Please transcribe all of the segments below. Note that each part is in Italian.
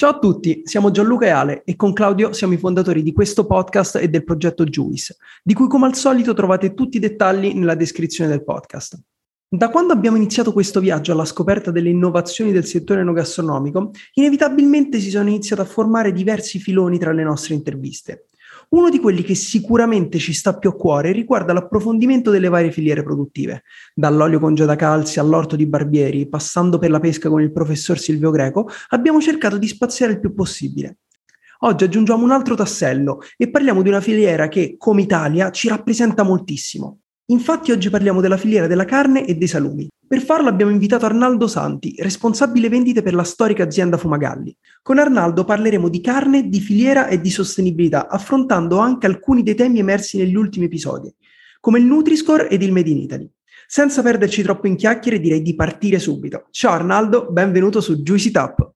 Ciao a tutti, siamo Gianluca e Ale e con Claudio siamo i fondatori di questo podcast e del progetto Juice, di cui come al solito trovate tutti i dettagli nella descrizione del podcast. Da quando abbiamo iniziato questo viaggio alla scoperta delle innovazioni del settore enogastronomico, inevitabilmente si sono iniziati a formare diversi filoni tra le nostre interviste. Uno di quelli che sicuramente ci sta più a cuore riguarda l'approfondimento delle varie filiere produttive, dall'olio con Giada Calzi all'orto di Barbieri, passando per la pesca con il professor Silvio Greco, abbiamo cercato di spaziare il più possibile. Oggi aggiungiamo un altro tassello e parliamo di una filiera che, come Italia, ci rappresenta moltissimo. Infatti oggi parliamo della filiera della carne e dei salumi. Per farlo abbiamo invitato Arnaldo Santi, responsabile vendite per la storica azienda Fumagalli. Con Arnaldo parleremo di carne, di filiera e di sostenibilità, affrontando anche alcuni dei temi emersi negli ultimi episodi, come il Nutri-Score ed il Made in Italy. Senza perderci troppo in chiacchiere direi di partire subito. Ciao Arnaldo, benvenuto su Juicy Tap.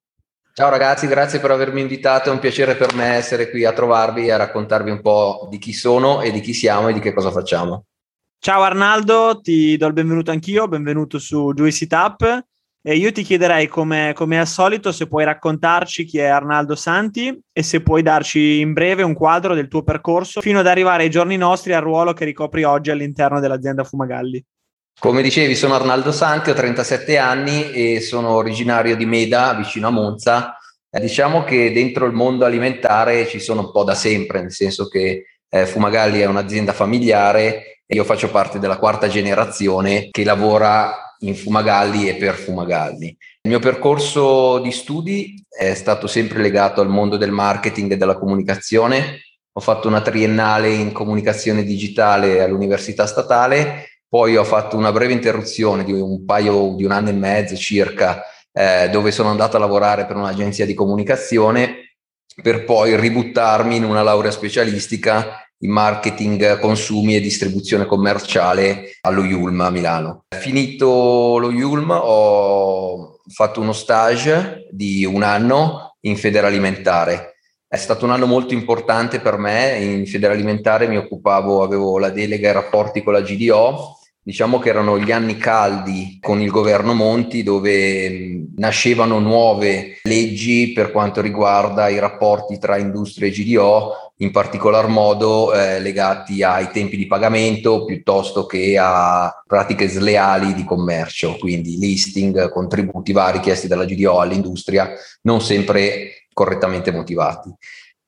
Ciao ragazzi, grazie per avermi invitato, è un piacere per me essere qui a trovarvi e a raccontarvi un po' di chi sono e di chi siamo e di che cosa facciamo. Ciao Arnaldo, ti do il benvenuto anch'io, benvenuto su Juicy Tap. E io ti chiederei, come, come, al solito, se puoi raccontarci chi è Arnaldo Santi e se puoi darci in breve un quadro del tuo percorso fino ad arrivare ai giorni nostri al ruolo che ricopri oggi all'interno dell'azienda Fumagalli. Come dicevi, sono Arnaldo Santi, ho 37 anni e sono originario di Meda, vicino a Monza. Eh, diciamo che dentro il mondo alimentare ci sono un po' da sempre, nel senso che eh, Fumagalli è un'azienda familiare io faccio parte della quarta generazione che lavora in Fumagalli e per Fumagalli. Il mio percorso di studi è stato sempre legato al mondo del marketing e della comunicazione. Ho fatto una triennale in comunicazione digitale all'Università Statale, poi ho fatto una breve interruzione di un paio di un anno e mezzo circa, eh, dove sono andato a lavorare per un'agenzia di comunicazione per poi ributtarmi in una laurea specialistica in marketing, consumi e distribuzione commerciale allo Yulm a Milano. Finito lo Yulm ho fatto uno stage di un anno in Federalimentare. È stato un anno molto importante per me, in Federalimentare mi occupavo, avevo la delega ai rapporti con la GDO Diciamo che erano gli anni caldi con il governo Monti dove nascevano nuove leggi per quanto riguarda i rapporti tra industria e GDO, in particolar modo eh, legati ai tempi di pagamento piuttosto che a pratiche sleali di commercio, quindi listing, contributi vari chiesti dalla GDO all'industria, non sempre correttamente motivati.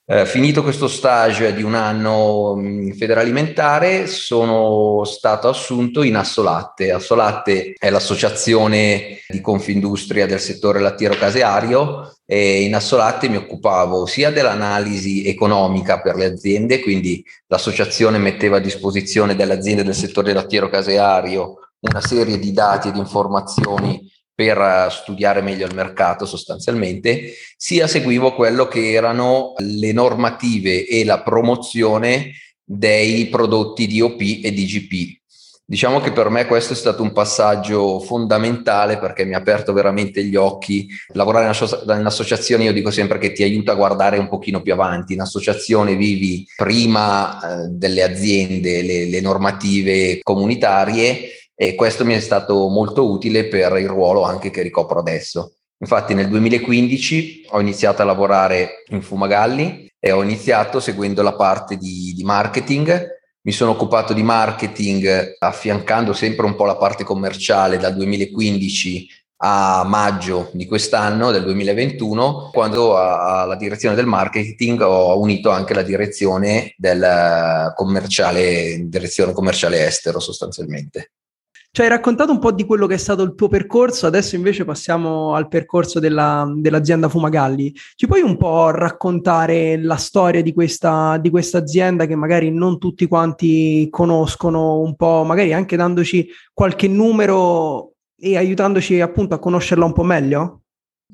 Eh, finito questo stage di un anno in Federalimentare, sono stato assunto in Assolatte. Assolatte è l'associazione di Confindustria del settore lattiero-caseario e in Assolatte mi occupavo sia dell'analisi economica per le aziende, quindi l'associazione metteva a disposizione delle aziende del settore lattiero-caseario una serie di dati e di informazioni per eh, studiare meglio il mercato sostanzialmente, sia seguivo quello che erano le normative e la promozione dei prodotti DOP e DGP. Diciamo che per me questo è stato un passaggio fondamentale perché mi ha aperto veramente gli occhi. Lavorare in associazione io dico sempre che ti aiuta a guardare un pochino più avanti. In associazione vivi prima eh, delle aziende le, le normative comunitarie e questo mi è stato molto utile per il ruolo anche che ricopro adesso. Infatti nel 2015 ho iniziato a lavorare in Fumagalli e ho iniziato seguendo la parte di, di marketing. Mi sono occupato di marketing affiancando sempre un po' la parte commerciale dal 2015 a maggio di quest'anno, del 2021, quando alla direzione del marketing ho unito anche la direzione del commerciale, direzione commerciale estero sostanzialmente. Ci hai raccontato un po' di quello che è stato il tuo percorso, adesso invece passiamo al percorso della, dell'azienda Fumagalli. Ci puoi un po' raccontare la storia di questa, di questa azienda che magari non tutti quanti conoscono, un po', magari anche dandoci qualche numero e aiutandoci appunto a conoscerla un po' meglio?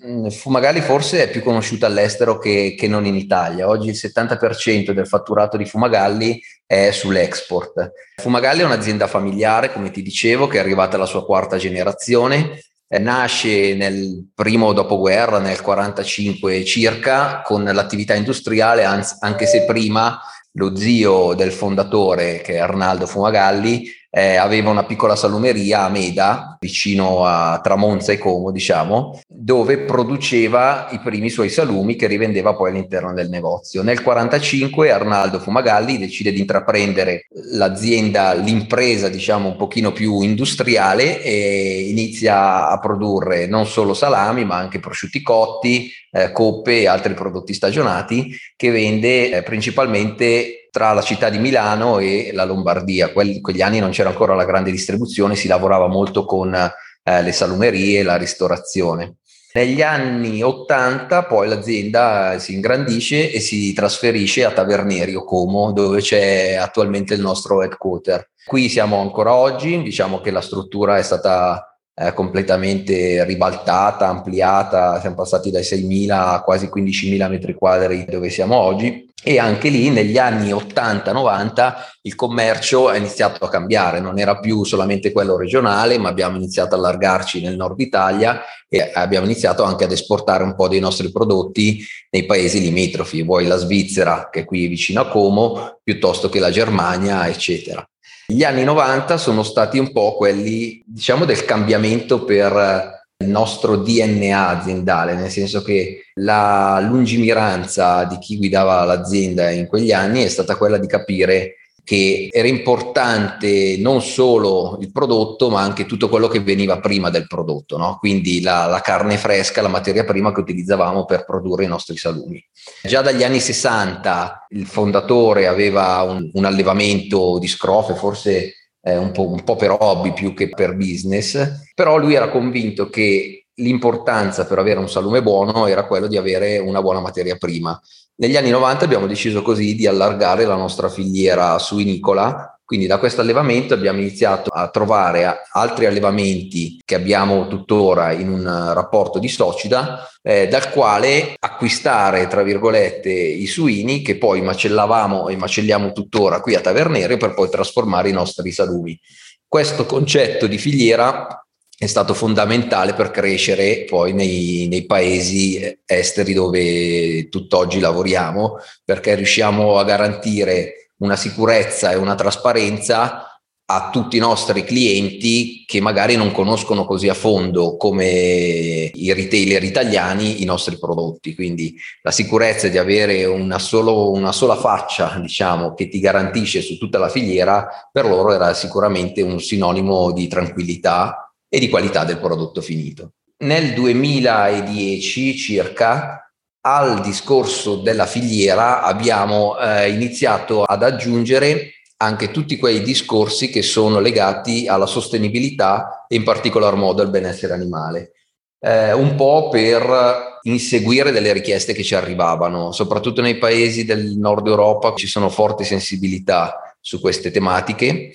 Mm, Fumagalli forse è più conosciuta all'estero che, che, non in Italia. Oggi il 70% del fatturato di Fumagalli è sull'export. Fumagalli è un'azienda familiare, come ti dicevo, che è arrivata alla sua quarta generazione. Eh, nasce nel primo dopoguerra, nel 1945 circa, con l'attività industriale, anche se prima lo zio del fondatore, che è Arnaldo Fumagalli, eh, aveva una piccola salumeria a Meda, vicino a Tramonza e Como, diciamo, dove produceva i primi suoi salumi che rivendeva poi all'interno del negozio. Nel 1945 Arnaldo Fumagalli decide di intraprendere l'azienda, l'impresa, diciamo, un pochino più industriale e inizia a produrre non solo salami, ma anche prosciutti cotti, eh, coppe e altri prodotti stagionati che vende eh, principalmente tra la città di Milano e la Lombardia. Quelli, quegli anni non c'era ancora la grande distribuzione, si lavorava molto con eh, le salumerie e la ristorazione. Negli anni 80 poi l'azienda si ingrandisce e si trasferisce a Tavernerio Como, dove c'è attualmente il nostro headquarter. Qui siamo ancora oggi, diciamo che la struttura è stata eh, completamente ribaltata, ampliata, siamo passati dai 6.000 a quasi 15.000 metri quadri dove siamo oggi e anche lì negli anni 80-90 il commercio è iniziato a cambiare, non era più solamente quello regionale, ma abbiamo iniziato a allargarci nel nord Italia e abbiamo iniziato anche ad esportare un po' dei nostri prodotti nei paesi limitrofi, vuoi la Svizzera che è qui vicino a Como, piuttosto che la Germania, eccetera. Gli anni 90 sono stati un po' quelli, diciamo, del cambiamento per il nostro DNA aziendale, nel senso che la lungimiranza di chi guidava l'azienda in quegli anni è stata quella di capire che era importante non solo il prodotto, ma anche tutto quello che veniva prima del prodotto, no? quindi la, la, carne fresca, la materia prima che utilizzavamo per produrre i nostri salumi. Già dagli anni 60 il fondatore aveva un, un allevamento di scrofe, forse eh, un, po', un po' per hobby più che per business, però lui era convinto che l'importanza per avere un salume buono era quello di avere una buona materia prima. Negli anni 90 abbiamo deciso così di allargare la nostra filiera suinicola quindi da questo allevamento abbiamo iniziato a trovare altri allevamenti che abbiamo tuttora in un rapporto di socida, eh, dal quale acquistare, tra virgolette, i suini che poi macellavamo e macelliamo tuttora qui a Tavernerio per poi trasformare i nostri salumi. Questo concetto di filiera è stato fondamentale per crescere poi nei, nei, paesi esteri dove tutt'oggi lavoriamo, perché riusciamo a garantire una sicurezza e una trasparenza a tutti i nostri clienti che magari non conoscono così a fondo come i retailer italiani i nostri prodotti. Quindi la sicurezza di avere una, solo, una sola faccia, diciamo, che ti garantisce su tutta la filiera, per loro era sicuramente un sinonimo di tranquillità e di qualità del prodotto finito. Nel 2010 circa al discorso della filiera abbiamo eh, iniziato ad aggiungere anche tutti quei discorsi che sono legati alla sostenibilità e in particolar modo al benessere animale. Eh, un po' per inseguire delle richieste che ci arrivavano, soprattutto nei paesi del nord Europa ci sono forti sensibilità su queste tematiche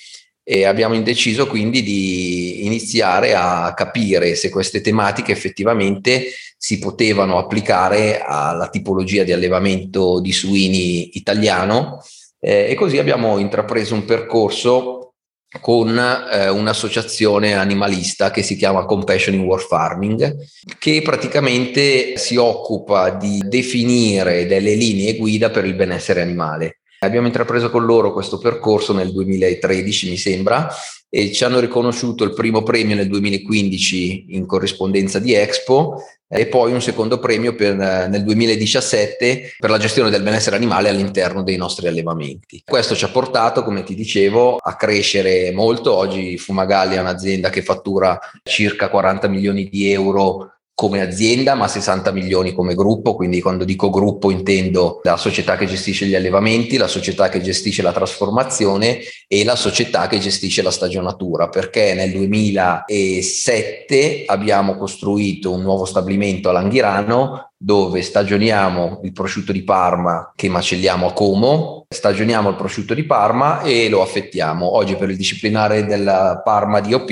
e abbiamo deciso quindi di iniziare a capire se queste tematiche effettivamente si potevano applicare alla tipologia di allevamento di suini italiano eh, e così abbiamo intrapreso un percorso con eh, un'associazione animalista che si chiama Compassion in War Farming, che praticamente si occupa di definire delle linee guida per il benessere animale. Abbiamo intrapreso con loro questo percorso nel 2013, mi sembra, e ci hanno riconosciuto il primo premio nel 2015 in corrispondenza di Expo e poi un secondo premio per, nel 2017 per la gestione del benessere animale all'interno dei nostri allevamenti. Questo ci ha portato, come ti dicevo, a crescere molto. Oggi Fumagalli è un'azienda che fattura circa 40 milioni di euro come azienda, ma 60 milioni come gruppo, quindi quando dico gruppo intendo la società che gestisce gli allevamenti, la società che gestisce la trasformazione e la società che gestisce la stagionatura, perché nel 2007 abbiamo costruito un nuovo stabilimento a Langhirano dove stagioniamo il prosciutto di Parma che macelliamo a Como, stagioniamo il prosciutto di Parma e lo affettiamo. Oggi per il disciplinare della Parma DOP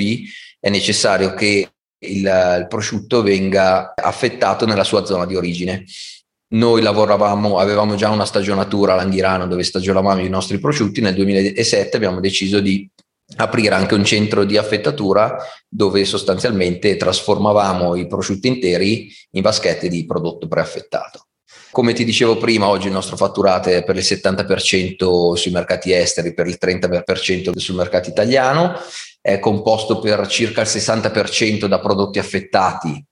è necessario che il, il prosciutto venga affettato nella sua zona di origine. Noi lavoravamo, avevamo già una stagionatura a Langhirano dove stagionavamo i nostri prosciutti, nel 2007 abbiamo deciso di aprire anche un centro di affettatura dove sostanzialmente trasformavamo i prosciutti interi in vaschette di prodotto preaffettato. Come ti dicevo prima, oggi il nostro fatturato è per il 70% sui mercati esteri, per il 30% sul mercato italiano è composto per circa il 60% da prodotti affettati,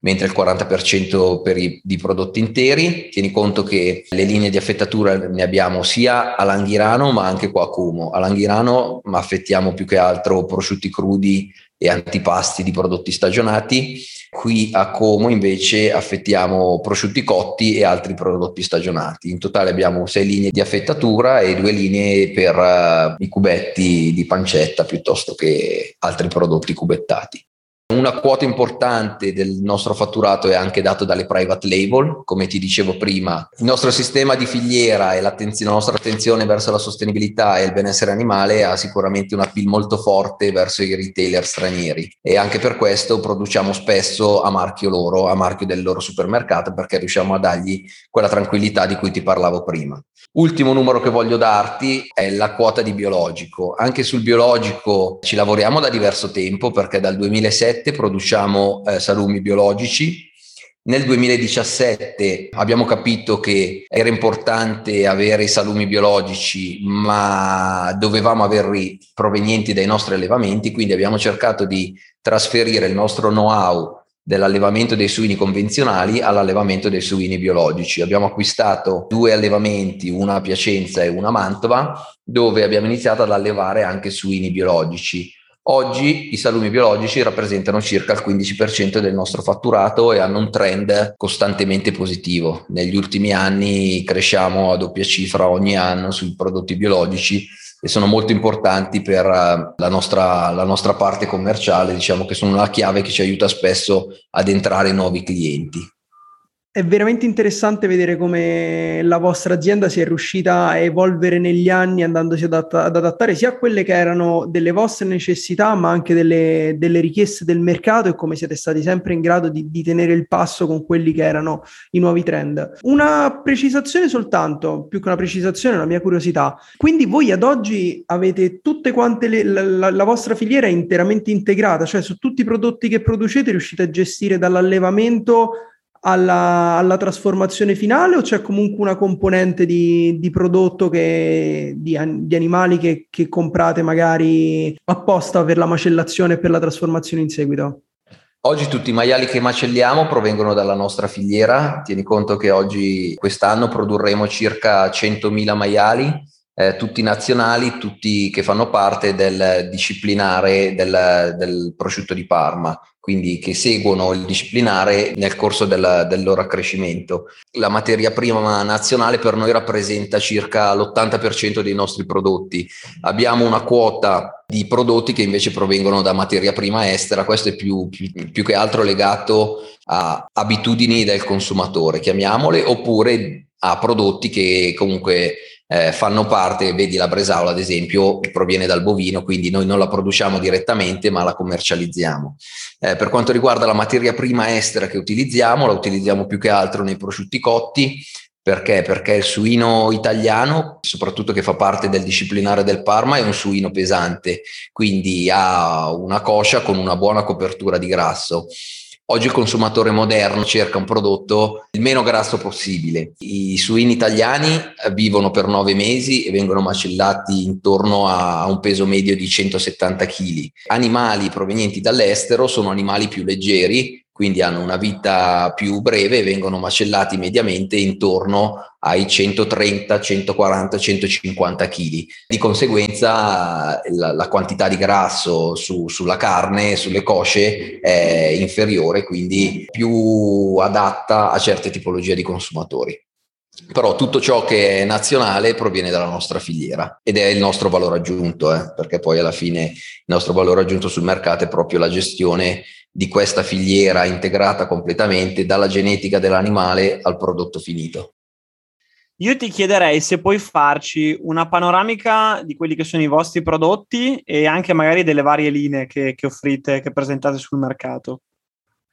mentre il 40% per i, di prodotti interi. Tieni conto che le linee di affettatura ne abbiamo sia a Langhirano ma anche qua a Como. A Langhirano affettiamo più che altro prosciutti crudi e antipasti di prodotti stagionati. Qui a Como invece affettiamo prosciutti cotti e altri prodotti stagionati. In totale abbiamo sei linee di affettatura e due linee per uh, i cubetti di pancetta piuttosto che altri prodotti cubettati. Una quota importante del nostro fatturato è anche dato dalle private label, come ti dicevo prima. Il nostro sistema di filiera e la nostra attenzione verso la sostenibilità e il benessere animale ha sicuramente un appeal molto forte verso i retailer stranieri e anche per questo produciamo spesso a marchio loro, a marchio del loro supermercato perché riusciamo a dargli quella tranquillità di cui ti parlavo prima. Ultimo numero che voglio darti è la quota di biologico. Anche sul biologico ci lavoriamo da diverso tempo perché dal 2007 produciamo eh, salumi biologici. Nel 2017 abbiamo capito che era importante avere i salumi biologici, ma dovevamo averli provenienti dai nostri allevamenti, quindi abbiamo cercato di trasferire il nostro know-how dell'allevamento dei suini convenzionali all'allevamento dei suini biologici. Abbiamo acquistato due allevamenti, una a Piacenza e una a Mantova, dove abbiamo iniziato ad allevare anche suini biologici. Oggi i salumi biologici rappresentano circa il 15% del nostro fatturato e hanno un trend costantemente positivo. Negli ultimi anni cresciamo a doppia cifra ogni anno sui prodotti biologici e sono molto importanti per uh, la, nostra, la nostra parte commerciale, diciamo che sono una chiave che ci aiuta spesso ad entrare nuovi clienti. È veramente interessante vedere come la vostra azienda sia riuscita a evolvere negli anni andandosi ad, ad adattare sia a quelle che erano delle vostre necessità ma anche delle, delle richieste del mercato e come siete stati sempre in grado di, di, tenere il passo con quelli che erano i nuovi trend. Una precisazione soltanto, più che una precisazione, una mia curiosità. Quindi voi ad oggi avete tutte quante le, la, la vostra filiera interamente integrata, cioè su tutti i prodotti che producete riuscite a gestire dall'allevamento alla, alla, trasformazione finale o c'è comunque una componente di, di prodotto che, di, di, animali che, che comprate magari apposta per la macellazione e per la trasformazione in seguito? Oggi tutti i maiali che macelliamo provengono dalla nostra filiera. Tieni conto che oggi, quest'anno, produrremo circa 100.000 maiali, eh, tutti nazionali, tutti che fanno parte del disciplinare del, del prosciutto di Parma quindi che seguono il disciplinare nel corso del, del, loro accrescimento. La materia prima nazionale per noi rappresenta circa l'80% dei nostri prodotti. Abbiamo una quota di prodotti che invece provengono da materia prima estera, questo è più, più, più che altro legato a abitudini del consumatore, chiamiamole, oppure a prodotti che comunque eh, fanno parte, vedi la bresaola ad esempio, proviene dal bovino, quindi noi non la produciamo direttamente ma la commercializziamo. Eh, per quanto riguarda la materia prima estera che utilizziamo, la utilizziamo più che altro nei prosciutti cotti, perché? Perché il suino italiano, soprattutto che fa parte del disciplinare del Parma, è un suino pesante, quindi ha una coscia con una buona copertura di grasso. Oggi il consumatore moderno cerca un prodotto il meno grasso possibile. I suini italiani vivono per nove mesi e vengono macellati intorno a un peso medio di 170 kg. Animali provenienti dall'estero sono animali più leggeri, quindi hanno una vita più breve e vengono macellati mediamente intorno ai 130, 140, 150 kg. Di conseguenza la, la quantità di grasso su, sulla carne, sulle cosce è inferiore, quindi più adatta a certe tipologie di consumatori. Però tutto ciò che è nazionale proviene dalla nostra filiera ed è il nostro valore aggiunto, eh, perché poi alla fine il nostro valore aggiunto sul mercato è proprio la gestione di questa filiera integrata completamente dalla genetica dell'animale al prodotto finito. Io ti chiederei se puoi farci una panoramica di quelli che sono i vostri prodotti e anche magari delle varie linee che, che offrite, che presentate sul mercato.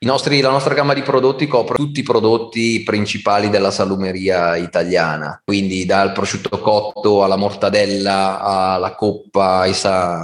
Nostri, la nostra gamma di prodotti copre tutti i prodotti principali della salumeria italiana, quindi dal prosciutto cotto alla mortadella alla coppa,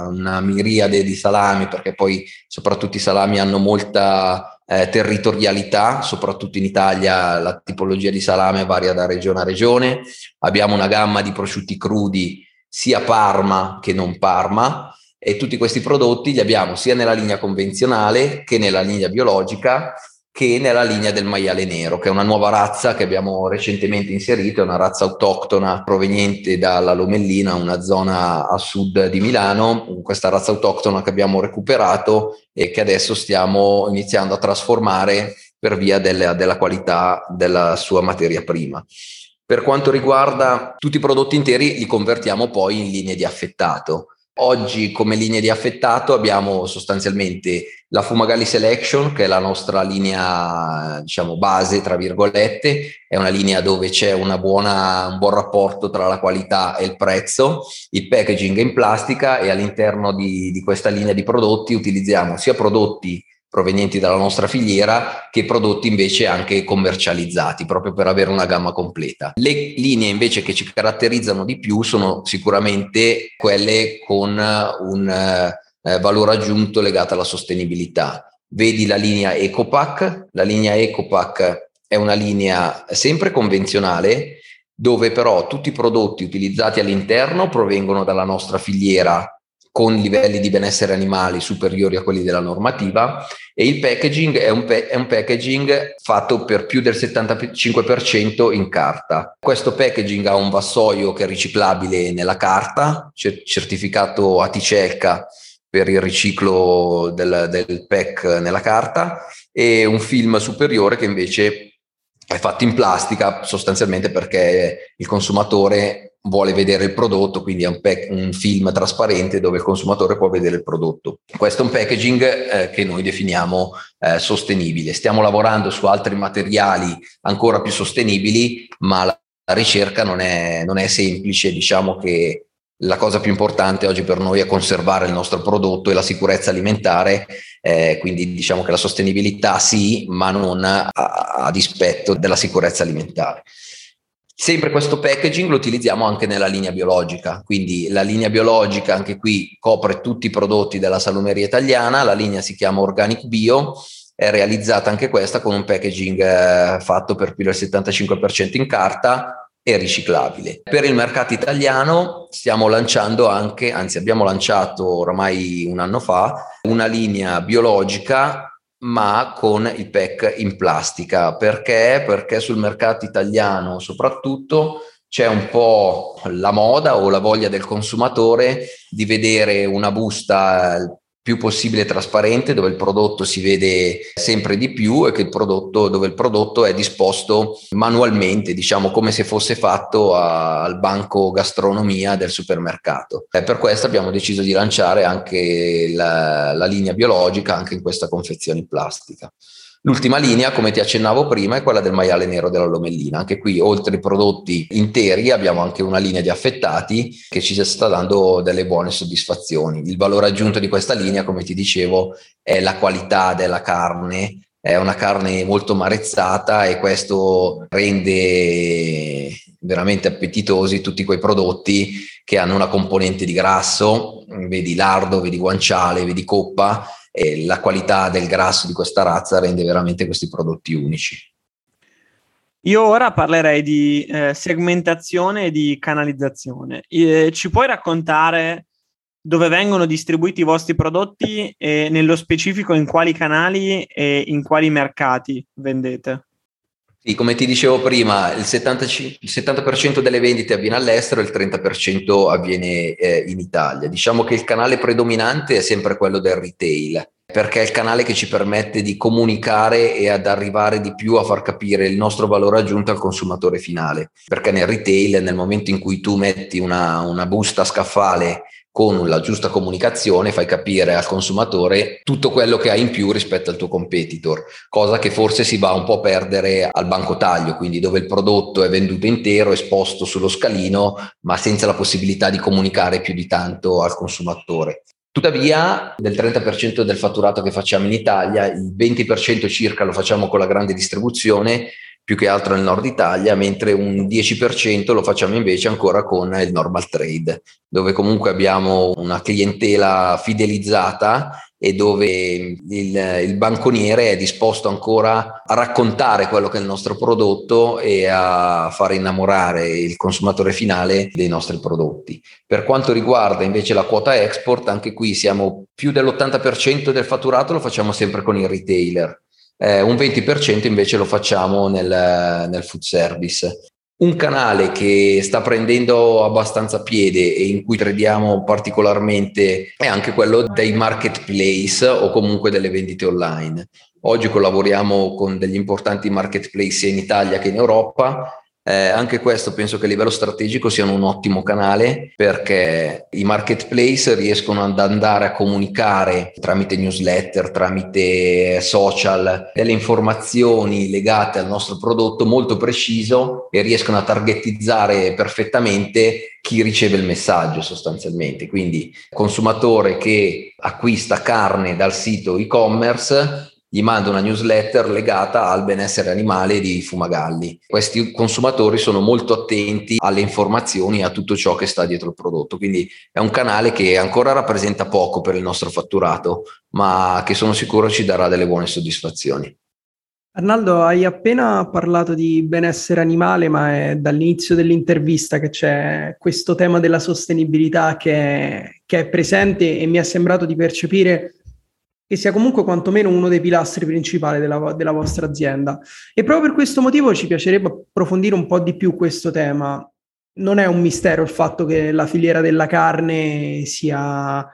una miriade di salami, perché poi soprattutto i salami hanno molta eh, territorialità, soprattutto in Italia la tipologia di salame varia da regione a regione. Abbiamo una gamma di prosciutti crudi sia Parma che non Parma e tutti questi prodotti li abbiamo sia nella linea convenzionale che nella linea biologica che nella linea del maiale nero, che è una nuova razza che abbiamo recentemente inserito, è una razza autoctona proveniente dalla Lomellina, una zona a sud di Milano, questa razza autoctona che abbiamo recuperato e che adesso stiamo iniziando a trasformare per via della, della qualità della sua materia prima. Per quanto riguarda tutti i prodotti interi, li convertiamo poi in linee di affettato Oggi come linea di affettato abbiamo sostanzialmente la Fumagalli Selection, che è la nostra linea diciamo, base, tra virgolette, è una linea dove c'è buona, un buon rapporto tra la qualità e il prezzo, il packaging è in plastica e all'interno di, di questa linea di prodotti utilizziamo sia prodotti provenienti dalla nostra filiera che prodotti invece anche commercializzati proprio per avere una gamma completa. Le linee invece che ci caratterizzano di più sono sicuramente quelle con un eh, valore aggiunto legato alla sostenibilità. Vedi la linea EcoPack, la linea EcoPack è una linea sempre convenzionale dove però tutti i prodotti utilizzati all'interno provengono dalla nostra filiera con livelli di benessere animali superiori a quelli della normativa e il packaging è un, pe- è un, packaging fatto per più del 75% in carta. Questo packaging ha un vassoio che è riciclabile nella carta, certificato ATCECA per il riciclo del, del pack nella carta e un film superiore che invece è fatto in plastica sostanzialmente perché il consumatore vuole vedere il prodotto, quindi è un, pack, un, film trasparente dove il consumatore può vedere il prodotto. Questo è un packaging eh, che noi definiamo eh, sostenibile. Stiamo lavorando su altri materiali ancora più sostenibili, ma la, ricerca non è, non è semplice. Diciamo che la cosa più importante oggi per noi è conservare il nostro prodotto e la sicurezza alimentare, eh, quindi diciamo che la sostenibilità sì, ma non a, a dispetto della sicurezza alimentare. Sempre questo packaging lo utilizziamo anche nella linea biologica, quindi la linea biologica anche qui copre tutti i prodotti della salumeria italiana, la linea si chiama Organic Bio, è realizzata anche questa con un packaging eh, fatto per più del 75% in carta e riciclabile. Per il mercato italiano stiamo lanciando anche, anzi abbiamo lanciato oramai un anno fa, una linea biologica ma con il pack in plastica. Perché? Perché sul mercato italiano soprattutto c'è un po' la moda o la voglia del consumatore di vedere una busta più possibile trasparente, dove il prodotto si vede sempre di più e il prodotto, dove il prodotto è disposto manualmente, diciamo come se fosse fatto a, al banco gastronomia del supermercato. E per questo abbiamo deciso di lanciare anche la, la linea biologica anche in questa confezione in plastica. L'ultima linea, come ti accennavo prima, è quella del maiale nero della Lomellina. Anche qui, oltre ai prodotti interi, abbiamo anche una linea di affettati che ci sta dando delle buone soddisfazioni. Il valore aggiunto di questa linea, come ti dicevo, è la qualità della carne. È una carne molto marezzata e questo rende veramente appetitosi tutti quei prodotti che hanno una componente di grasso, vedi lardo, vedi guanciale, vedi coppa, e la qualità del grasso di questa razza rende veramente questi prodotti unici. Io ora parlerei di eh, segmentazione e di canalizzazione. Eh, ci puoi raccontare dove vengono distribuiti i vostri prodotti e nello specifico in quali canali e in quali mercati vendete? Sì, come ti dicevo prima, il 70%, il 70% delle vendite avviene all'estero e il 30% avviene eh, in Italia. Diciamo che il canale predominante è sempre quello del retail, perché è il canale che ci permette di comunicare e ad arrivare di più a far capire il nostro valore aggiunto al consumatore finale. Perché nel retail, nel momento in cui tu metti una, una busta scaffale con la giusta comunicazione fai capire al consumatore tutto quello che hai in più rispetto al tuo competitor, cosa che forse si va un po' a perdere al banco taglio, quindi dove il prodotto è venduto intero, esposto sullo scalino, ma senza la possibilità di comunicare più di tanto al consumatore. Tuttavia, del 30% del fatturato che facciamo in Italia, il 20% circa lo facciamo con la grande distribuzione più che altro nel nord Italia, mentre un 10% lo facciamo invece ancora con il normal trade, dove comunque abbiamo una clientela fidelizzata e dove il, il, banconiere è disposto ancora a raccontare quello che è il nostro prodotto e a fare innamorare il consumatore finale dei nostri prodotti. Per quanto riguarda invece la quota export, anche qui siamo più dell'80% del fatturato lo facciamo sempre con il retailer eh, un 20% invece lo facciamo nel, nel food service. Un canale che sta prendendo abbastanza piede e in cui crediamo particolarmente è anche quello dei marketplace o comunque delle vendite online. Oggi collaboriamo con degli importanti marketplace sia in Italia che in Europa eh, anche questo penso che a livello strategico sia un ottimo canale perché i marketplace riescono ad andare a comunicare tramite newsletter, tramite social, delle informazioni legate al nostro prodotto molto preciso e riescono a targetizzare perfettamente chi riceve il messaggio sostanzialmente. Quindi consumatore che acquista carne dal sito e-commerce gli manda una newsletter legata al benessere animale di Fumagalli. Questi consumatori sono molto attenti alle informazioni e a tutto ciò che sta dietro il prodotto, quindi è un canale che ancora rappresenta poco per il nostro fatturato, ma che sono sicuro ci darà delle buone soddisfazioni. Arnaldo, hai appena parlato di benessere animale, ma è dall'inizio dell'intervista che c'è questo tema della sostenibilità che, che è presente e mi è sembrato di percepire che sia comunque quantomeno uno dei pilastri principali della, della, vostra azienda. E proprio per questo motivo ci piacerebbe approfondire un po' di più questo tema. Non è un mistero il fatto che la filiera della carne sia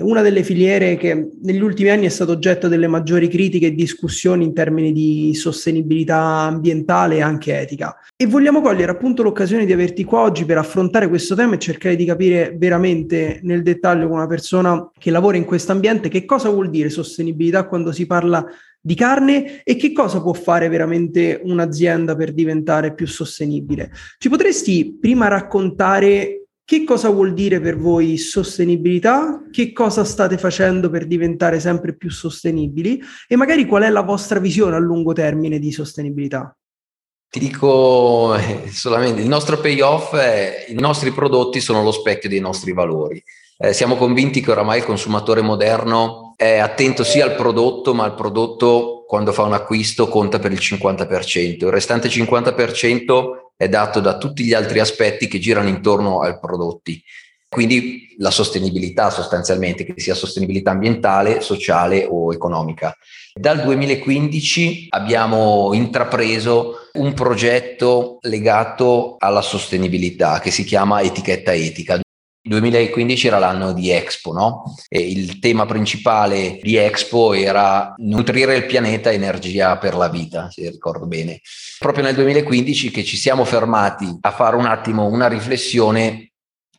una delle filiere che negli ultimi anni è stato oggetto delle maggiori critiche e discussioni in termini di sostenibilità ambientale e anche etica. E vogliamo cogliere appunto l'occasione di averti qua oggi per affrontare questo tema e cercare di capire veramente nel dettaglio con una persona che lavora in questo ambiente che cosa vuol dire sostenibilità quando si parla di carne e che cosa può fare veramente un'azienda per diventare più sostenibile. Ci potresti prima raccontare che cosa vuol dire per voi sostenibilità? Che cosa state facendo per diventare sempre più sostenibili? E magari qual è la vostra visione a lungo termine di sostenibilità? Ti dico eh, solamente, il nostro payoff è i nostri prodotti sono lo specchio dei nostri valori. Eh, siamo convinti che oramai il consumatore moderno è attento sia al prodotto, ma il prodotto quando fa un acquisto conta per il 50%. Il restante 50% è dato da tutti gli altri aspetti che girano intorno ai prodotti. Quindi la sostenibilità sostanzialmente, che sia sostenibilità ambientale, sociale o economica. Dal 2015 abbiamo intrapreso un progetto legato alla sostenibilità che si chiama Etichetta Etica. 2015 era l'anno di Expo, no? E il tema principale di Expo era nutrire il pianeta energia per la vita, se ricordo bene. Proprio nel 2015 che ci siamo fermati a fare un attimo una riflessione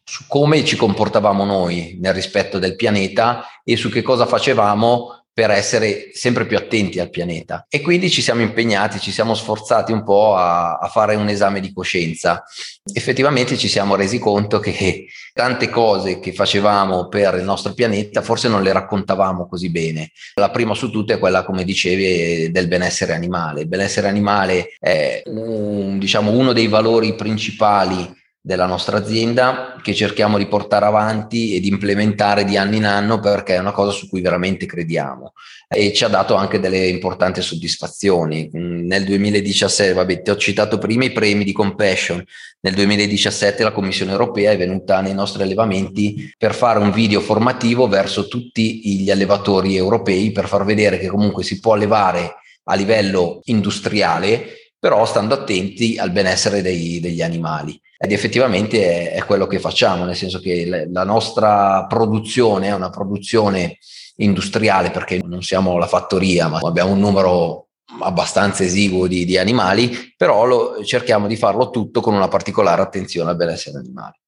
su come ci comportavamo noi nel rispetto del pianeta e su che cosa facevamo per essere sempre più attenti al pianeta. E quindi ci siamo impegnati, ci siamo sforzati un po' a, a, fare un esame di coscienza. Effettivamente ci siamo resi conto che tante cose che facevamo per il nostro pianeta forse non le raccontavamo così bene. La prima su tutte è quella, come dicevi, del benessere animale. Il benessere animale è un, diciamo, uno dei valori principali della nostra azienda che cerchiamo di portare avanti e di implementare di anno in anno perché è una cosa su cui veramente crediamo e ci ha dato anche delle importanti soddisfazioni. Mm, nel 2017, vabbè, ti ho citato prima i premi di Compassion, nel 2017 la Commissione europea è venuta nei nostri allevamenti per fare un video formativo verso tutti gli allevatori europei per far vedere che comunque si può allevare a livello industriale però stando attenti al benessere dei, degli animali. Ed effettivamente è, è, quello che facciamo, nel senso che la nostra produzione è una produzione industriale perché non siamo la fattoria, ma abbiamo un numero abbastanza esiguo di, di animali, però lo, cerchiamo di farlo tutto con una particolare attenzione al benessere animale.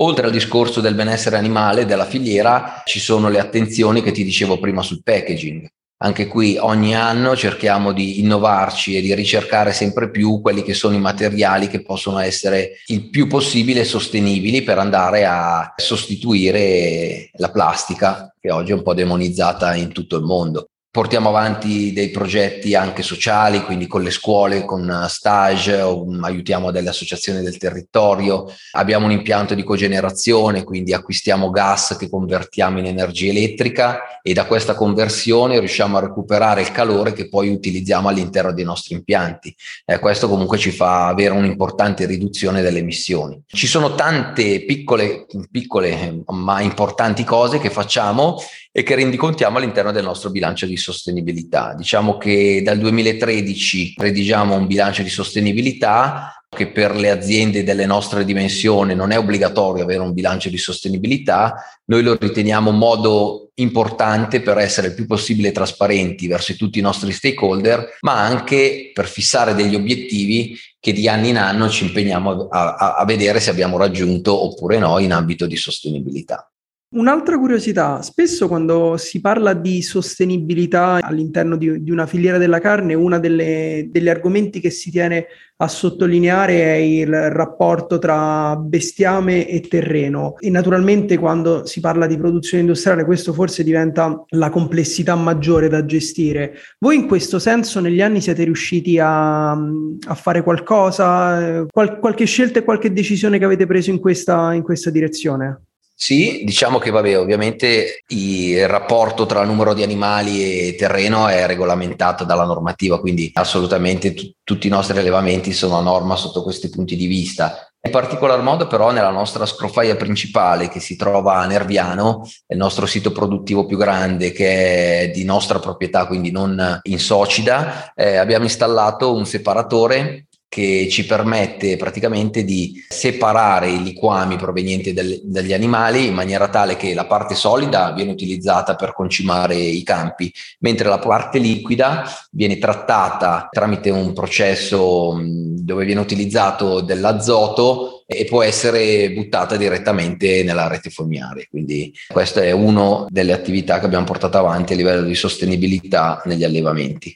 Oltre al discorso del benessere animale, della filiera, ci sono le attenzioni che ti dicevo prima sul packaging. Anche qui ogni anno cerchiamo di innovarci e di ricercare sempre più quelli che sono i materiali che possono essere il più possibile sostenibili per andare a sostituire la plastica che oggi è un po' demonizzata in tutto il mondo. Portiamo avanti dei progetti anche sociali, quindi con le scuole, con stage, aiutiamo delle associazioni del territorio. Abbiamo un impianto di cogenerazione, quindi acquistiamo gas che convertiamo in energia elettrica e da questa conversione riusciamo a recuperare il calore che poi utilizziamo all'interno dei nostri impianti. Eh, questo comunque ci fa avere un'importante riduzione delle emissioni. Ci sono tante piccole, piccole ma importanti cose che facciamo e che rendicontiamo all'interno del nostro bilancio di sostenibilità. Diciamo che dal 2013 redigiamo un bilancio di sostenibilità che per le aziende delle nostre dimensioni non è obbligatorio avere un bilancio di sostenibilità, noi lo riteniamo un modo importante per essere il più possibile trasparenti verso tutti i nostri stakeholder, ma anche per fissare degli obiettivi che di anno in anno ci impegniamo a, a, a vedere se abbiamo raggiunto oppure no in ambito di sostenibilità. Un'altra curiosità, spesso quando si parla di sostenibilità all'interno di, di una filiera della carne, uno degli argomenti che si tiene a sottolineare è il rapporto tra bestiame e terreno e naturalmente quando si parla di produzione industriale questo forse diventa la complessità maggiore da gestire. Voi in questo senso negli anni siete riusciti a, a fare qualcosa, qual, qualche scelta e qualche decisione che avete preso in questa, in questa direzione? Sì, diciamo che vabbè, ovviamente il rapporto tra numero di animali e terreno è regolamentato dalla normativa, quindi assolutamente t- tutti i nostri allevamenti sono a norma sotto questi punti di vista. In particolar modo però nella nostra scrofaia principale che si trova a Nerviano, il nostro sito produttivo più grande che è di nostra proprietà, quindi non in socida, eh, abbiamo installato un separatore che ci permette praticamente di separare i liquami provenienti del, dagli animali in maniera tale che la parte solida viene utilizzata per concimare i campi, mentre la parte liquida viene trattata tramite un processo dove viene utilizzato dell'azoto e può essere buttata direttamente nella rete fognaria. Quindi questa è una delle attività che abbiamo portato avanti a livello di sostenibilità negli allevamenti.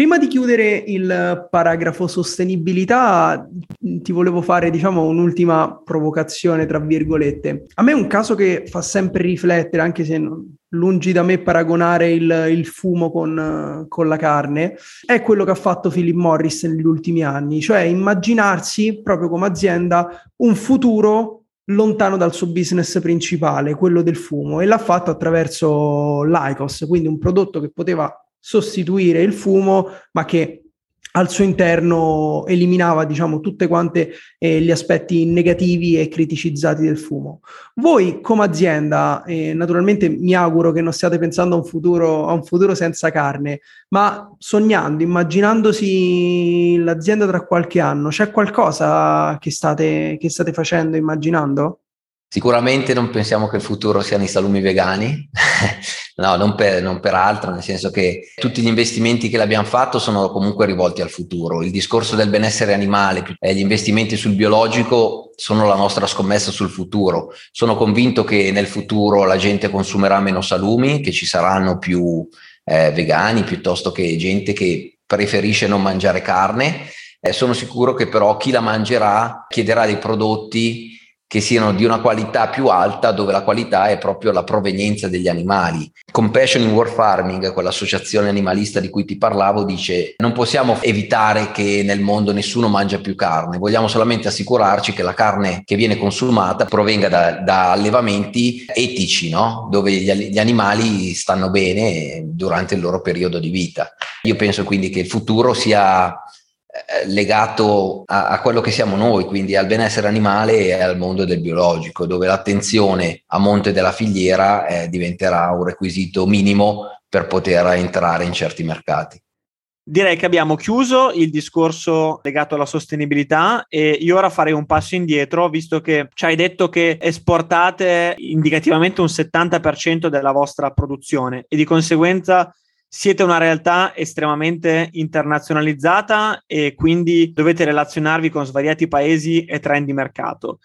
Prima di chiudere il paragrafo sostenibilità, ti volevo fare, diciamo, un'ultima provocazione, tra virgolette. A me è un caso che fa sempre riflettere, anche se non, lungi da me paragonare il, il fumo con, con, la carne, è quello che ha fatto Philip Morris negli ultimi anni, cioè immaginarsi proprio come azienda un futuro lontano dal suo business principale, quello del fumo, e l'ha fatto attraverso l'ICOS, quindi un prodotto che poteva sostituire il fumo, ma che al suo interno eliminava diciamo tutte quante eh, gli aspetti negativi e criticizzati del fumo. Voi come azienda, eh, naturalmente mi auguro che non stiate pensando a un, futuro, a un futuro senza carne, ma sognando, immaginandosi l'azienda tra qualche anno, c'è qualcosa che state, che state facendo, immaginando? Sicuramente non pensiamo che il futuro siano i salumi vegani, no, non per, non per, altro, nel senso che tutti gli investimenti che l'abbiamo fatto sono comunque rivolti al futuro. Il discorso del benessere animale e gli investimenti sul biologico sono la nostra scommessa sul futuro. Sono convinto che nel futuro la gente consumerà meno salumi, che ci saranno più eh, vegani piuttosto che gente che preferisce non mangiare carne. Eh, sono sicuro che però chi la mangerà chiederà dei prodotti che siano di una qualità più alta, dove la qualità è proprio la provenienza degli animali. Compassion in War Farming, quell'associazione animalista di cui ti parlavo, dice non possiamo evitare che nel mondo nessuno mangia più carne, vogliamo solamente assicurarci che la carne che viene consumata provenga da, da allevamenti etici, no? dove gli, gli animali stanno bene durante il loro periodo di vita. Io penso quindi che il futuro sia legato a, a, quello che siamo noi, quindi al benessere animale e al mondo del biologico, dove l'attenzione a monte della filiera eh, diventerà un requisito minimo per poter entrare in certi mercati. Direi che abbiamo chiuso il discorso legato alla sostenibilità e io ora farei un passo indietro, visto che ci hai detto che esportate indicativamente un 70% della vostra produzione e di conseguenza siete una realtà estremamente internazionalizzata e quindi dovete relazionarvi con svariati paesi e trend di mercato.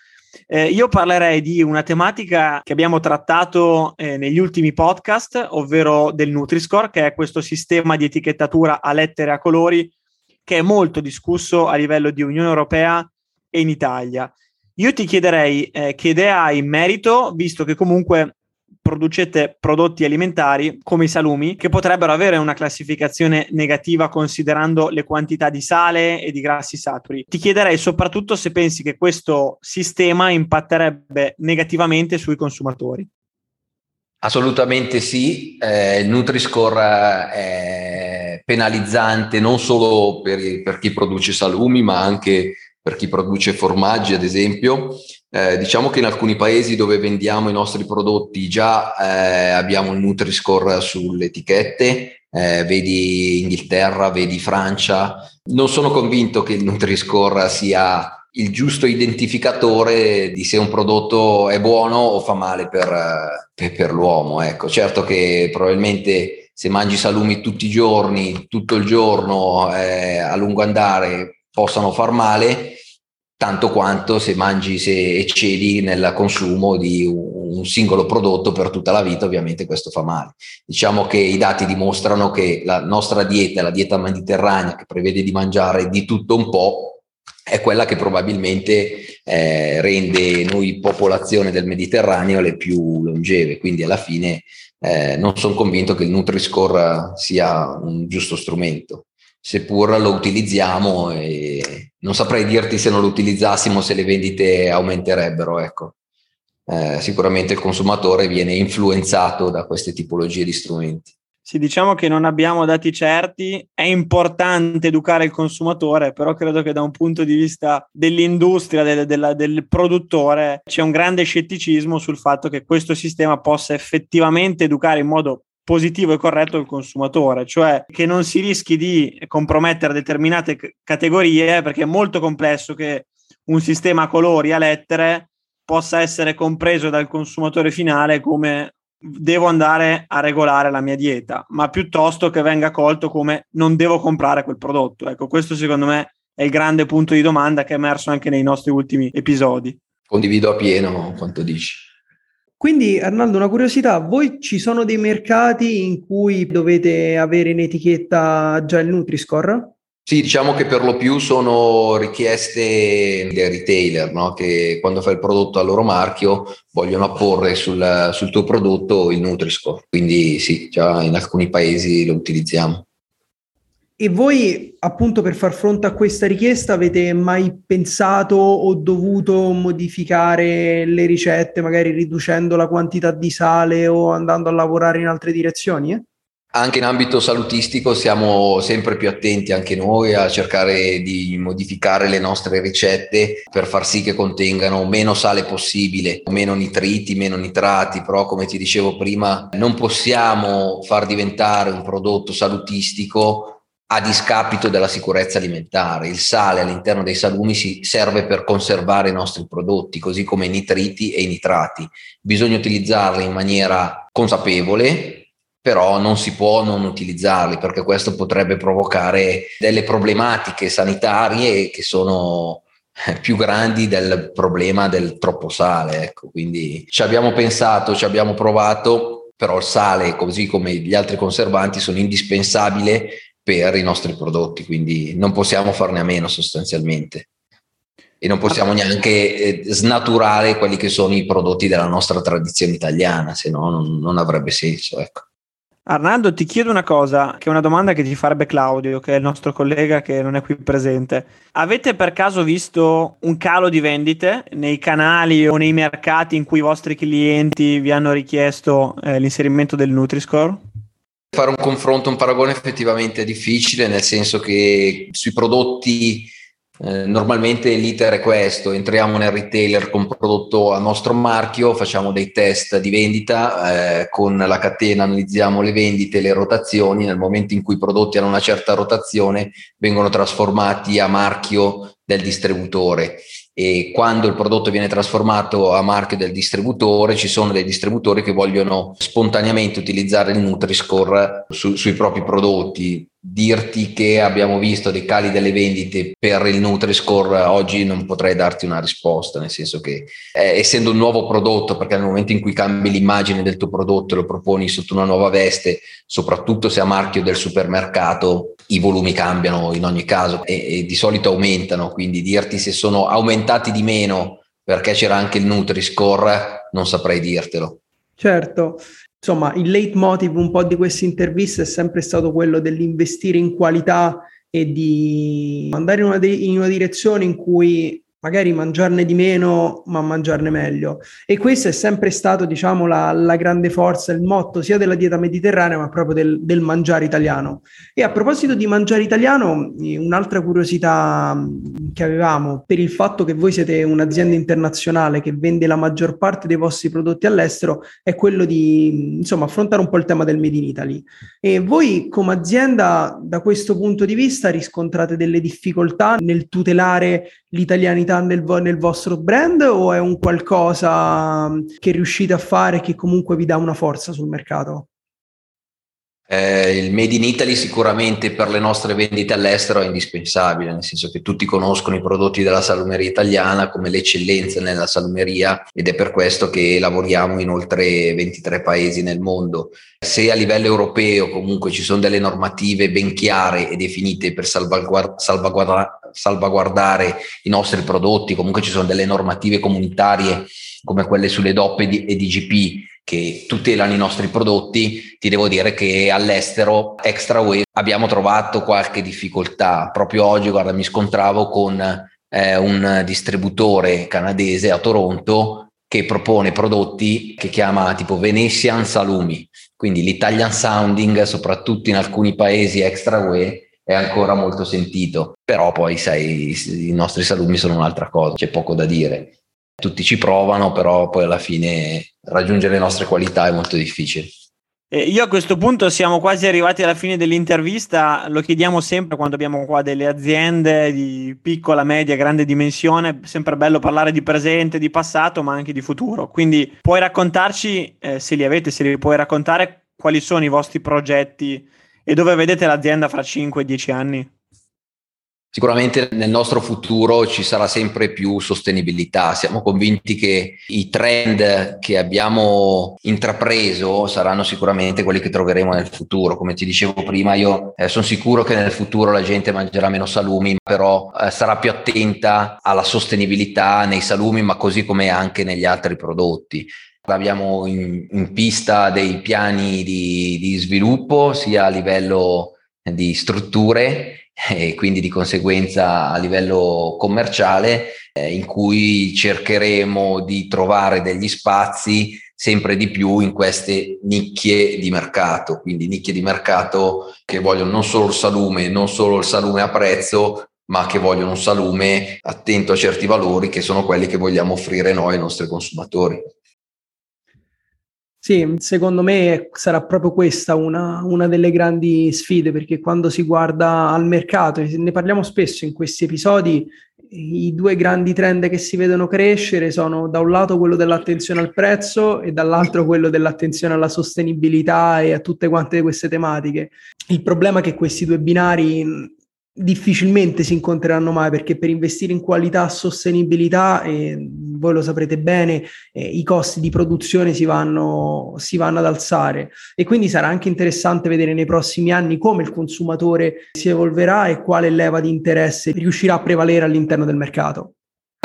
Eh, io parlerei di una tematica che abbiamo trattato eh, negli ultimi podcast, ovvero del Nutri-Score, che è questo sistema di etichettatura a lettere a colori che è molto discusso a livello di Unione Europea e in Italia. Io ti chiederei eh, che idea hai in merito, visto che comunque producete prodotti alimentari come i salumi che potrebbero avere una classificazione negativa considerando le quantità di sale e di grassi saturi. Ti chiederei soprattutto se pensi che questo sistema impatterebbe negativamente sui consumatori. Assolutamente sì, eh, il Nutri-Score è penalizzante non solo per, per chi produce salumi ma anche per chi produce formaggi ad esempio eh, diciamo che in alcuni paesi dove vendiamo i nostri prodotti già eh, abbiamo il Nutri-Score sulle etichette, eh, vedi Inghilterra, vedi Francia. Non sono convinto che il Nutri-Score sia il giusto identificatore di se un prodotto è buono o fa male per, per, per l'uomo. Ecco, certo che probabilmente se mangi salumi tutti i giorni, tutto il giorno, eh, a lungo andare, possano far male, tanto quanto se mangi, se eccedi nel consumo di un singolo prodotto per tutta la vita, ovviamente questo fa male. Diciamo che i dati dimostrano che la nostra dieta, la dieta mediterranea che prevede di mangiare di tutto un po', è quella che probabilmente eh, rende noi popolazione del Mediterraneo le più longeve, quindi alla fine eh, non sono convinto che il Nutri-Score sia un giusto strumento seppur lo utilizziamo e non saprei dirti se non lo utilizzassimo se le vendite aumenterebbero. Ecco. Eh, sicuramente il consumatore viene influenzato da queste tipologie di strumenti. Sì, diciamo che non abbiamo dati certi, è importante educare il consumatore, però credo che da un punto di vista dell'industria, del, del, del produttore, c'è un grande scetticismo sul fatto che questo sistema possa effettivamente educare in modo positivo e corretto il consumatore, cioè che non si rischi di compromettere determinate c- categorie perché è molto complesso che un sistema a colori, a lettere, possa essere compreso dal consumatore finale come devo andare a regolare la mia dieta, ma piuttosto che venga colto come non devo comprare quel prodotto. Ecco, questo secondo me è il grande punto di domanda che è emerso anche nei nostri ultimi episodi. Condivido appieno quanto dici. Quindi Arnaldo, una curiosità, voi ci sono dei mercati in cui dovete avere in etichetta già il Nutri-Score? Sì, diciamo che per lo più sono richieste dei retailer no? che quando fai il prodotto al loro marchio vogliono apporre sul, sul tuo prodotto il Nutri-Score. Quindi sì, già in alcuni paesi lo utilizziamo. E voi, appunto, per far fronte a questa richiesta, avete mai pensato o dovuto modificare le ricette, magari riducendo la quantità di sale o andando a lavorare in altre direzioni? Eh? Anche in ambito salutistico siamo sempre più attenti anche noi a cercare di modificare le nostre ricette per far sì che contengano meno sale possibile, meno nitriti, meno nitrati, però come ti dicevo prima non possiamo far diventare un prodotto salutistico a discapito della sicurezza alimentare. Il sale all'interno dei salumi serve per conservare i nostri prodotti, così come i nitriti e i nitrati. Bisogna utilizzarli in maniera consapevole, però non si può non utilizzarli perché questo potrebbe provocare delle problematiche sanitarie che sono eh, più grandi del problema del troppo sale. Ecco, quindi ci abbiamo pensato, ci abbiamo provato, però il sale, così come gli altri conservanti, sono indispensabili per i nostri prodotti, quindi non possiamo farne a meno sostanzialmente. e non possiamo neanche eh, snaturare quelli che sono i prodotti della nostra tradizione italiana, se no non, non avrebbe senso. Ecco. Arnaldo, ti chiedo una cosa, che è una domanda che ti farebbe Claudio, che è il nostro collega che non è qui presente. Avete per caso visto un calo di vendite nei canali o nei mercati in cui i vostri clienti vi hanno richiesto eh, l'inserimento del Nutri-Score? Fare un confronto, un paragone effettivamente è difficile, nel senso che sui prodotti eh, normalmente l'iter è questo, entriamo nel retailer con prodotto a nostro marchio, facciamo dei test di vendita, eh, con la catena analizziamo le vendite, le rotazioni, nel momento in cui i prodotti hanno una certa rotazione vengono trasformati a marchio del distributore e quando il prodotto viene trasformato a marchio del distributore ci sono dei distributori che vogliono spontaneamente utilizzare il Nutri-Score su, sui propri prodotti dirti che abbiamo visto dei cali delle vendite per il Nutri-Score oggi non potrei darti una risposta, nel senso che eh, essendo un nuovo prodotto, perché nel momento in cui cambi l'immagine del tuo prodotto e lo proponi sotto una nuova veste, soprattutto se a marchio del supermercato, i volumi cambiano in ogni caso e, e di solito aumentano, quindi dirti se sono aumentati di meno perché c'era anche il Nutri-Score, non saprei dirtelo. Certo, insomma, il leitmotiv un po' di queste interviste è sempre stato quello dell'investire in qualità e di andare in una, de- in una direzione in cui magari mangiarne di meno, ma mangiarne meglio. E questo è sempre stato, diciamo, la, la grande forza, il motto sia della dieta mediterranea, ma proprio del, del, mangiare italiano. E a proposito di mangiare italiano, un'altra curiosità che avevamo per il fatto che voi siete un'azienda internazionale che vende la maggior parte dei vostri prodotti all'estero è quello di, insomma, affrontare un po' il tema del Made in Italy. E voi come azienda, da questo punto di vista, riscontrate delle difficoltà nel tutelare l'italianità nel, nel, vostro brand o è un qualcosa che riuscite a fare che comunque vi dà una forza sul mercato? Eh, il Made in Italy sicuramente per le nostre vendite all'estero è indispensabile, nel senso che tutti conoscono i prodotti della salumeria italiana come l'eccellenza nella salumeria ed è per questo che lavoriamo in oltre 23 paesi nel mondo. Se a livello europeo comunque ci sono delle normative ben chiare e definite per salvaguard- salvaguarda- salvaguardare i nostri prodotti, comunque ci sono delle normative comunitarie come quelle sulle DOP e DGP che tutelano i nostri prodotti, ti devo dire che all'estero, extra wave, abbiamo trovato qualche difficoltà. Proprio oggi, guarda, mi scontravo con eh, un distributore canadese a Toronto che propone prodotti che chiama tipo Venetian Salumi, quindi l'Italian sounding, soprattutto in alcuni paesi extra UE, è ancora molto sentito, però poi sai, i nostri salumi sono un'altra cosa, c'è poco da dire tutti ci provano, però poi alla fine raggiungere le nostre qualità è molto difficile. Io a questo punto siamo quasi arrivati alla fine dell'intervista, lo chiediamo sempre quando abbiamo qua delle aziende di piccola, media, grande dimensione, sempre bello parlare di presente, di passato, ma anche di futuro. Quindi puoi raccontarci, eh, se li avete, se li puoi raccontare, quali sono i vostri progetti e dove vedete l'azienda fra 5-10 anni? Sicuramente nel nostro futuro ci sarà sempre più sostenibilità. Siamo convinti che i trend che abbiamo intrapreso saranno sicuramente quelli che troveremo nel futuro. Come ti dicevo prima, io eh, sono sicuro che nel futuro la gente mangerà meno salumi, però eh, sarà più attenta alla sostenibilità nei salumi, ma così come anche negli altri prodotti. Abbiamo in, in pista dei piani di, di sviluppo sia a livello di strutture e quindi di conseguenza a livello commerciale eh, in cui cercheremo di trovare degli spazi sempre di più in queste nicchie di mercato, quindi nicchie di mercato che vogliono non solo il salume, non solo il salume a prezzo, ma che vogliono un salume attento a certi valori che sono quelli che vogliamo offrire noi ai nostri consumatori. Sì, secondo me sarà proprio questa una, una, delle grandi sfide, perché quando si guarda al mercato, ne parliamo spesso in questi episodi, i due grandi trend che si vedono crescere sono da un lato quello dell'attenzione al prezzo e dall'altro quello dell'attenzione alla sostenibilità e a tutte quante queste tematiche. Il problema è che questi due binari difficilmente si incontreranno mai perché per investire in qualità, sostenibilità, eh, voi lo saprete bene, eh, i costi di produzione si vanno, si vanno ad alzare e quindi sarà anche interessante vedere nei prossimi anni come il consumatore si evolverà e quale leva di interesse riuscirà a prevalere all'interno del mercato.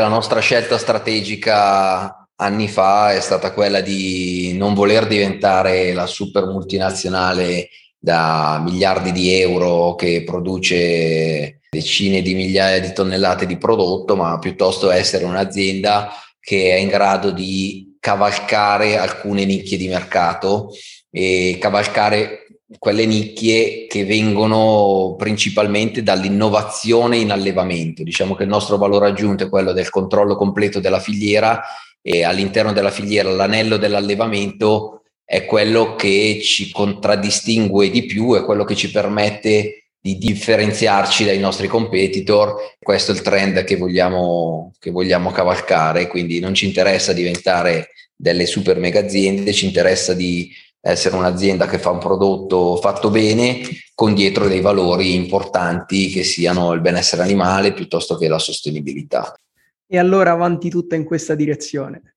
La nostra scelta strategica anni fa è stata quella di non voler diventare la super multinazionale da miliardi di euro che produce decine di migliaia di tonnellate di prodotto, ma piuttosto essere un'azienda che è in grado di cavalcare alcune nicchie di mercato e cavalcare quelle nicchie che vengono principalmente dall'innovazione in allevamento. Diciamo che il nostro valore aggiunto è quello del controllo completo della filiera e all'interno della filiera l'anello dell'allevamento è quello che ci contraddistingue di più, è quello che ci permette di differenziarci dai nostri competitor. Questo è il trend che vogliamo, che vogliamo cavalcare, quindi non ci interessa diventare delle super mega aziende, ci interessa di essere un'azienda che fa un prodotto fatto bene con dietro dei valori importanti che siano il benessere animale piuttosto che la sostenibilità. E allora avanti tutta in questa direzione.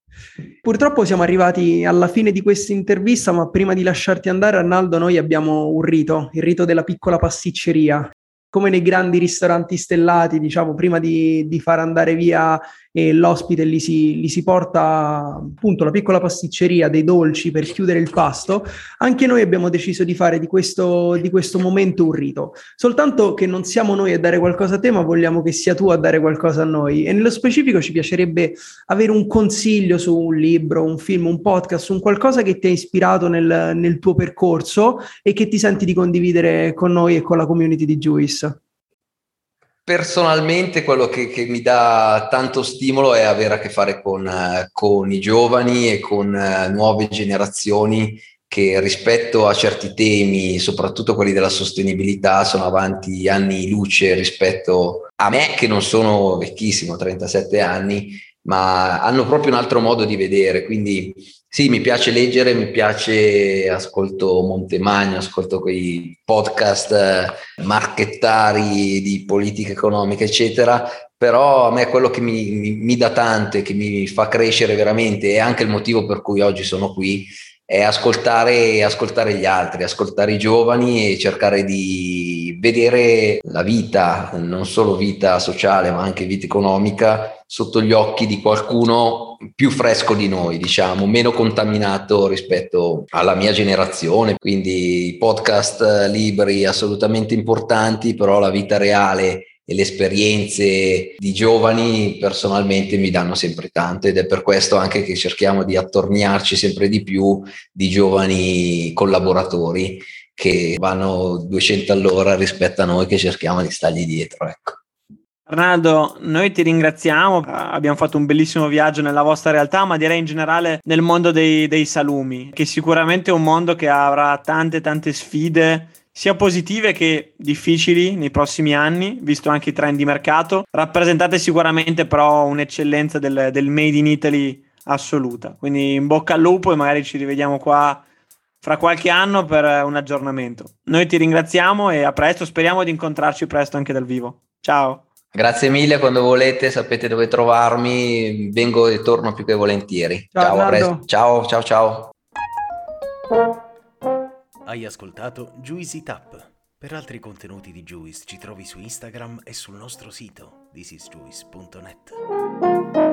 Purtroppo siamo arrivati alla fine di questa intervista, ma prima di lasciarti andare, Arnaldo, noi abbiamo un rito, il rito della piccola pasticceria. Come nei grandi ristoranti stellati, diciamo, prima di, di far andare via e l'ospite li si, li si, porta appunto la piccola pasticceria dei dolci per chiudere il pasto, anche noi abbiamo deciso di fare di questo, di questo momento un rito. Soltanto che non siamo noi a dare qualcosa a te, ma vogliamo che sia tu a dare qualcosa a noi. E nello specifico ci piacerebbe avere un consiglio su un libro, un film, un podcast, un qualcosa che ti ha ispirato nel, nel tuo percorso e che ti senti di condividere con noi e con la community di Juice. Personalmente quello che, che, mi dà tanto stimolo è avere a che fare con, con i giovani e con uh, nuove generazioni che rispetto a certi temi, soprattutto quelli della sostenibilità, sono avanti anni luce rispetto a me che non sono vecchissimo, 37 anni, ma hanno proprio un altro modo di vedere. Quindi sì, mi piace leggere, mi piace, ascolto Montemagno, ascolto quei podcast eh, marchettari di politica economica, eccetera, però a me quello che mi, mi, mi dà tanto e che mi fa crescere veramente è anche il motivo per cui oggi sono qui, è ascoltare, ascoltare gli altri, ascoltare i giovani e cercare di vedere la vita, non solo vita sociale ma anche vita economica, sotto gli occhi di qualcuno più fresco di noi, diciamo, meno contaminato rispetto alla mia generazione. Quindi podcast libri assolutamente importanti, però la vita reale e le esperienze di giovani personalmente mi danno sempre tanto ed è per questo anche che cerchiamo di attorniarci sempre di più di giovani collaboratori che vanno 200 all'ora rispetto a noi che cerchiamo di stargli dietro. Ecco. Arnaldo, noi ti ringraziamo, abbiamo fatto un bellissimo viaggio nella vostra realtà, ma direi in generale nel mondo dei, dei salumi, che sicuramente è un mondo che avrà tante tante sfide sia positive che difficili nei prossimi anni, visto anche i trend di mercato. Rappresentate sicuramente però un'eccellenza del, del Made in Italy assoluta. Quindi in bocca al lupo e magari ci rivediamo qua fra qualche anno per un aggiornamento. Noi ti ringraziamo e a presto, speriamo di incontrarci presto anche dal vivo. Ciao. Grazie mille, quando volete sapete dove trovarmi, vengo e torno più che volentieri. Ciao, ciao, ciao, ciao, ciao. Hai ascoltato Juicy Tap. Per altri contenuti di Juice ci trovi su Instagram e sul nostro sito thisisjuice.net.